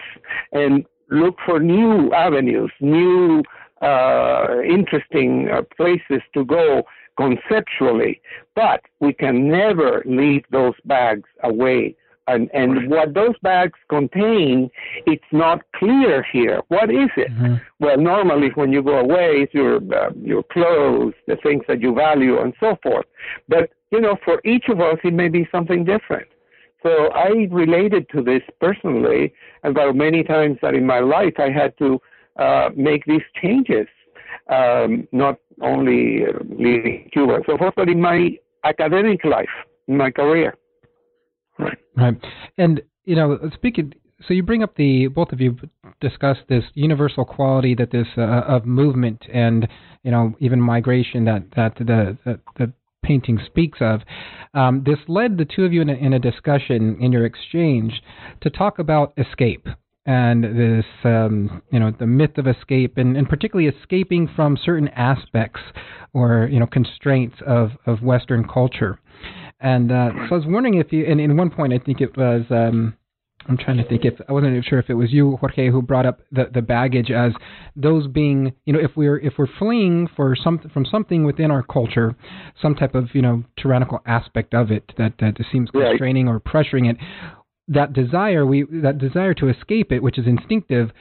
Speaker 3: and look for new avenues, new uh, interesting uh, places to go conceptually. But we can never leave those bags away. And, and what those bags contain, it's not clear here. What is it?
Speaker 1: Mhm.
Speaker 3: Well, normally when you go away, it's your uh, your clothes, the things that you value, and so forth. But you know, for each of us, it may be something different. So I related to this personally, and about many times that in my life I had to uh, make these changes, um, not only leaving Cuba so but in my academic life, in my career.
Speaker 1: Right. Right. And you know, speaking so you bring up the both of you discussed this universal quality that this uh, of movement and you know even migration that that the the, the painting speaks of. Um, this led the two of you in a, in a discussion in your exchange to talk about escape and this um, you know the myth of escape and, and particularly escaping from certain aspects or you know constraints of, of Western culture. And uh, so I was wondering if you, and in one point I think it was um, I'm trying to think if I wasn't even sure if it was you, Jorge, who brought up the, the baggage as those being, you know, if we're if we're fleeing for some from something within our culture, some type of you know tyrannical aspect of it that that seems constraining or pressuring it, that desire we that desire to escape it, which is instinctive.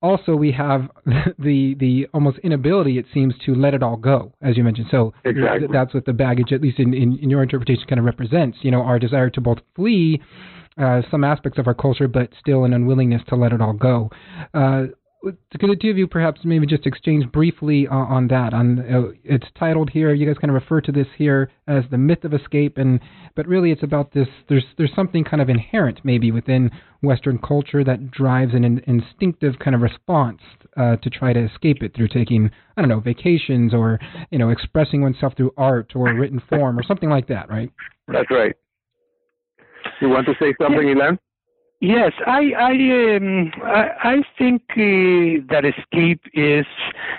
Speaker 1: Also, we have the the almost inability, it seems, to let it all go, as you mentioned. So
Speaker 3: exactly.
Speaker 1: that's what the baggage, at least in, in, in your interpretation, kind of represents. You know, our desire to both flee uh, some aspects of our culture, but still an unwillingness to let it all go. Uh, could the two of you perhaps maybe just exchange briefly on, on that? On uh, it's titled here. You guys kind of refer to this here as the myth of escape, and but really it's about this. There's there's something kind of inherent maybe within Western culture that drives an, an instinctive kind of response uh, to try to escape it through taking I don't know vacations or you know expressing oneself through art or written form or something like that, right?
Speaker 3: That's right. You want to say something, yes. Ilan?
Speaker 2: Yes, I I um, I, I think uh, that escape is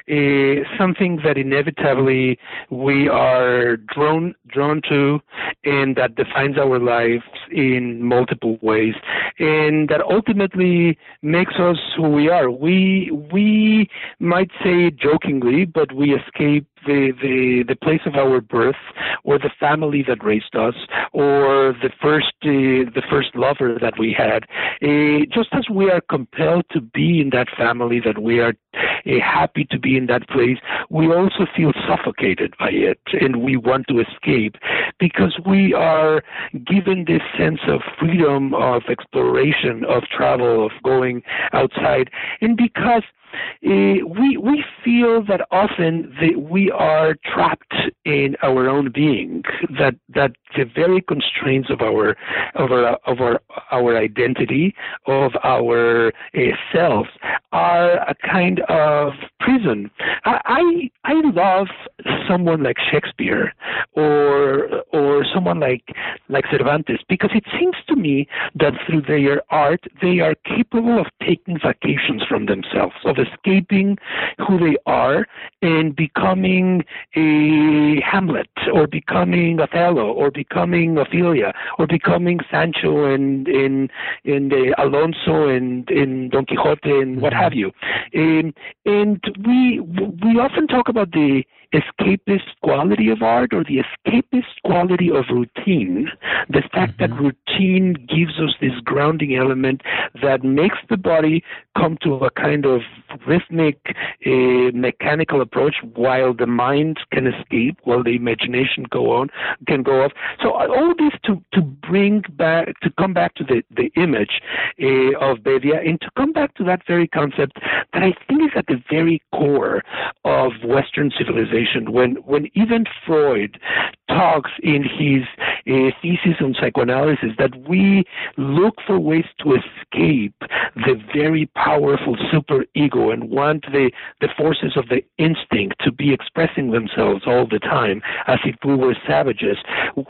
Speaker 2: uh, something that inevitably we are drawn drawn to, and that defines our lives in multiple ways, and that ultimately makes us who we are. We we might say jokingly, but we escape the, the, the place of our birth or the family that raised us or the first, uh, the first lover that we had. Uh, just as we are compelled to be in that family, that we are happy to be in that place, we also feel suffocated by it and we want to escape because we are given this sense of freedom, of exploration, of travel, of going outside, and because uh, we we feel that often that we are trapped in our own being, that that the very constraints of our of our of our, our identity of our uh, selves are a kind of prison. I, I I love someone like Shakespeare or or someone like like Cervantes because it seems to me that through their art they are capable of taking vacations from themselves, of escaping who they are and becoming a Hamlet or becoming Othello or becoming Ophelia or becoming Sancho and in in the Alonso and in Don Quixote and what mm-hmm. have you. And we we often talk about the escapist quality of art or the escapist quality of routine. The fact mm-hmm. that routine gives us this grounding element that makes the body come to a kind of rhythmic, uh, mechanical approach while the mind can escape, while the imagination go on, can go off. So uh, all this to, to bring back, to come back to the, the image uh, of Bedia and to come back to that very concept that I think is at the very core of Western civilization when when even Freud talks in his uh, thesis on psychoanalysis that we look for ways to escape the very powerful super ego and want the the forces of the instinct to be expressing themselves all the time as if we were savages.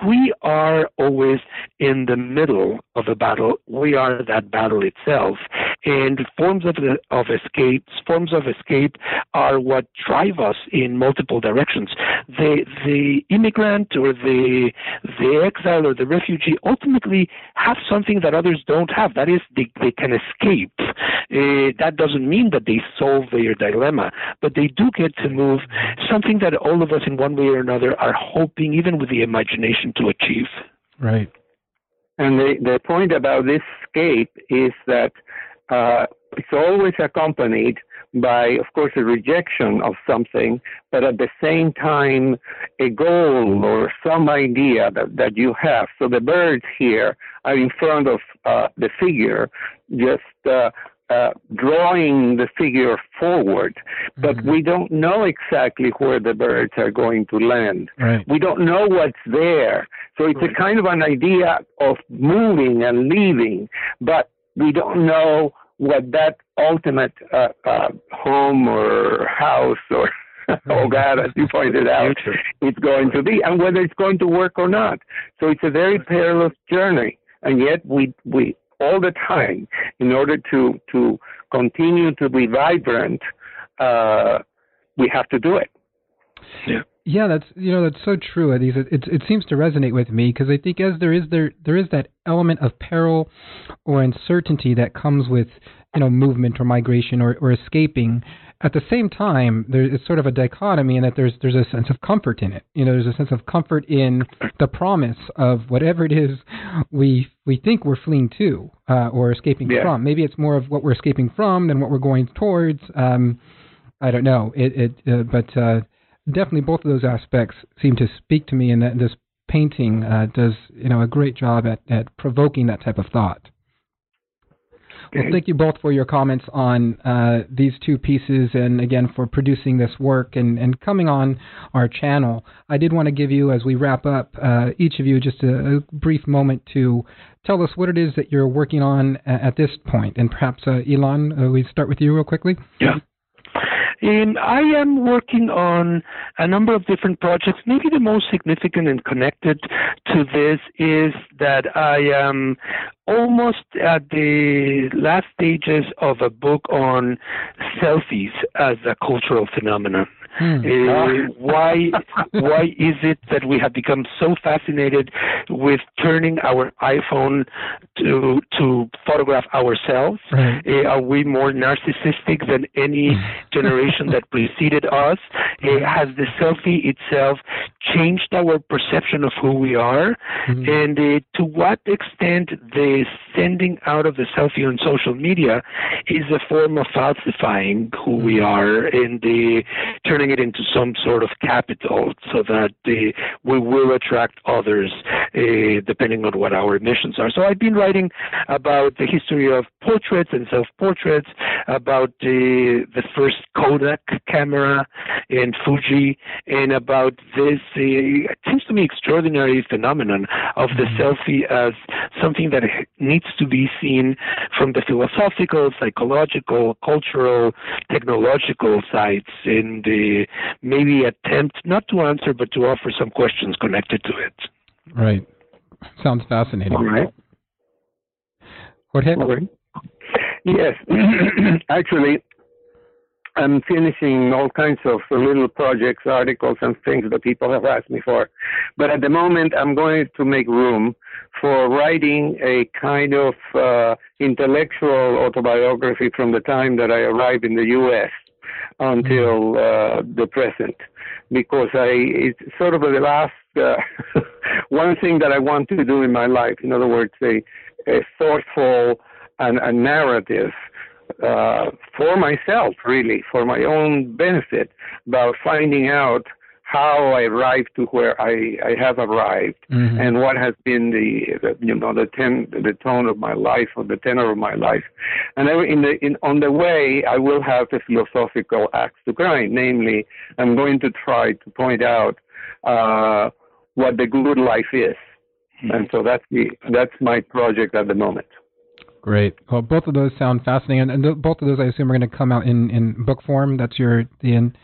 Speaker 2: We are always in the middle of a battle. We are that battle itself. And forms of the, of escape forms of escape are what drive us in multiple directions. The the immigrant or the the exile or the refugee ultimately have something that others don't have. That is, they, they can escape. Uh, that doesn't mean that they solve their dilemma, but they do get to move something that all of us in one way or another are hoping, even with the imagination, to achieve.
Speaker 1: Right.
Speaker 3: And the, the point about this escape is that uh, it's always accompanied by, of course, a rejection of something, but at the same time, a goal or some idea that, that you have. So the birds here are in front of uh, the figure, just uh, uh, drawing the figure forward, but mm-hmm. we don't know exactly where the birds are going to land.
Speaker 1: Right.
Speaker 3: We don't know what's there. So it's right. a kind of an idea of moving and leaving, but we don't know what that ultimate uh, uh, home or house or oh God, as you pointed out, it's going to be, and whether it's going to work or not. So it's a very perilous journey, and yet we we all the time, in order to to continue to be vibrant, uh, we have to do it.
Speaker 1: Yeah. Yeah, that's you know that's so true. It it, it seems to resonate with me because I think as there is there there is that element of peril or uncertainty that comes with you know movement or migration or, or escaping. At the same time, there's sort of a dichotomy in that there's there's a sense of comfort in it. You know, there's a sense of comfort in the promise of whatever it is we we think we're fleeing to uh, or escaping yeah. from. Maybe it's more of what we're escaping from than what we're going towards. Um, I don't know. It, it uh, but uh, definitely both of those aspects seem to speak to me, and that this painting uh, does you know a great job at, at provoking that type of thought. Well, thank you both for your comments on uh, these two pieces, and again for producing this work and, and coming on our channel. I did want to give you, as we wrap up, uh, each of you just a, a, brief moment to tell us what it is that you're working on at this point, and perhaps uh, Ilan, uh, we start with you real quickly.
Speaker 2: Yeah. Um, I am working on a number of different projects. Maybe the most significant and connected to this is that I am almost at the last stages of a book on selfies as a cultural phenomenon. Uh, why why is it that we have become so fascinated with turning our iPhone to to photograph ourselves? Right. Uh, are we more narcissistic than any generation that preceded us? Uh, has the selfie itself changed our perception of who we are? Hmm. And uh, to what extent the sending out of the selfie on social media is a form of falsifying who we hmm. are and the turning turning it into some sort of capital so that uh, we will attract others uh, depending on what our missions are. So I've been writing about the history of portraits and self-portraits, about uh, the first Kodak camera in Fuji, and about this, uh, it seems to me, extraordinary phenomenon of the mm-hmm. selfie as something that needs to be seen from the philosophical, psychological, cultural, technological sides in the maybe attempt not to answer, but to offer some questions connected to it.
Speaker 1: Right. Sounds fascinating.
Speaker 3: All right.
Speaker 1: Jorge?
Speaker 3: Yes. Actually, I'm finishing all kinds of little projects, articles, and things that people have asked me for. But at the moment, I'm going to make room for writing a kind of uh, intellectual autobiography from the time that I arrived in the U.S until uh, the present because I it's sort of the last uh, one thing that I want to do in my life. In other words, a, a thoughtful and a narrative uh, for myself, really, for my own benefit, about finding out how I arrived to where I, I have arrived mm-hmm. and what has been the, the you know the ten, the tone of my life or the tenor of my life and in the in on the way I will have a philosophical axe to grind namely I'm going to try to point out uh, what the good life is mm-hmm. and so that's the that's my project at the moment
Speaker 1: Great. Well, both of those sound fascinating, and, and both of those, I assume, are going to come out in, in book form. That's your the in,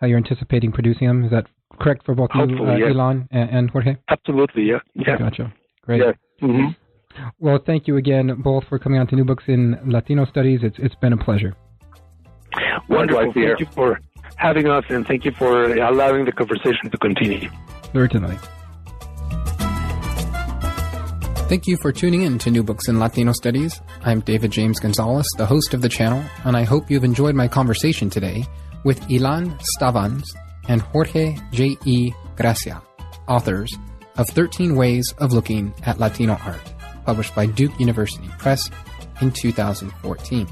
Speaker 1: how you're anticipating producing them. Is that correct for both
Speaker 2: Hopefully,
Speaker 1: you, uh,
Speaker 2: yes.
Speaker 1: Ilan and, and, Jorge?
Speaker 2: Absolutely, yeah. yeah.
Speaker 1: Gotcha. Great.
Speaker 3: Yes. Mm-hmm.
Speaker 1: Well, thank you again both for coming on to New Books in Latino Studies. It's it's been a pleasure.
Speaker 2: Wonderful. Thank you for having us, and thank you for allowing the conversation to continue.
Speaker 1: Certainly. Thank you for tuning in to New Books in Latino Studies. I'm David James Gonzalez, the host of the channel, and I hope you've enjoyed my conversation today with Ilan Stavans and Jorge J. E. Gracia, authors of 13 Ways of Looking at Latino Art, published by Duke University Press in 2014.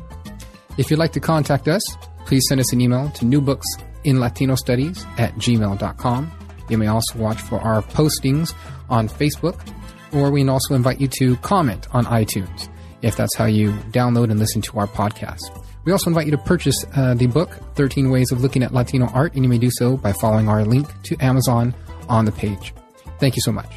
Speaker 1: If you'd like to contact us, please send us an email to newbooksinlatinostudies at gmail.com. You may also watch for our postings on Facebook, or we also invite you to comment on iTunes if that's how you download and listen to our podcast. We also invite you to purchase uh, the book, 13 Ways of Looking at Latino Art, and you may do so by following our link to Amazon on the page. Thank you so much.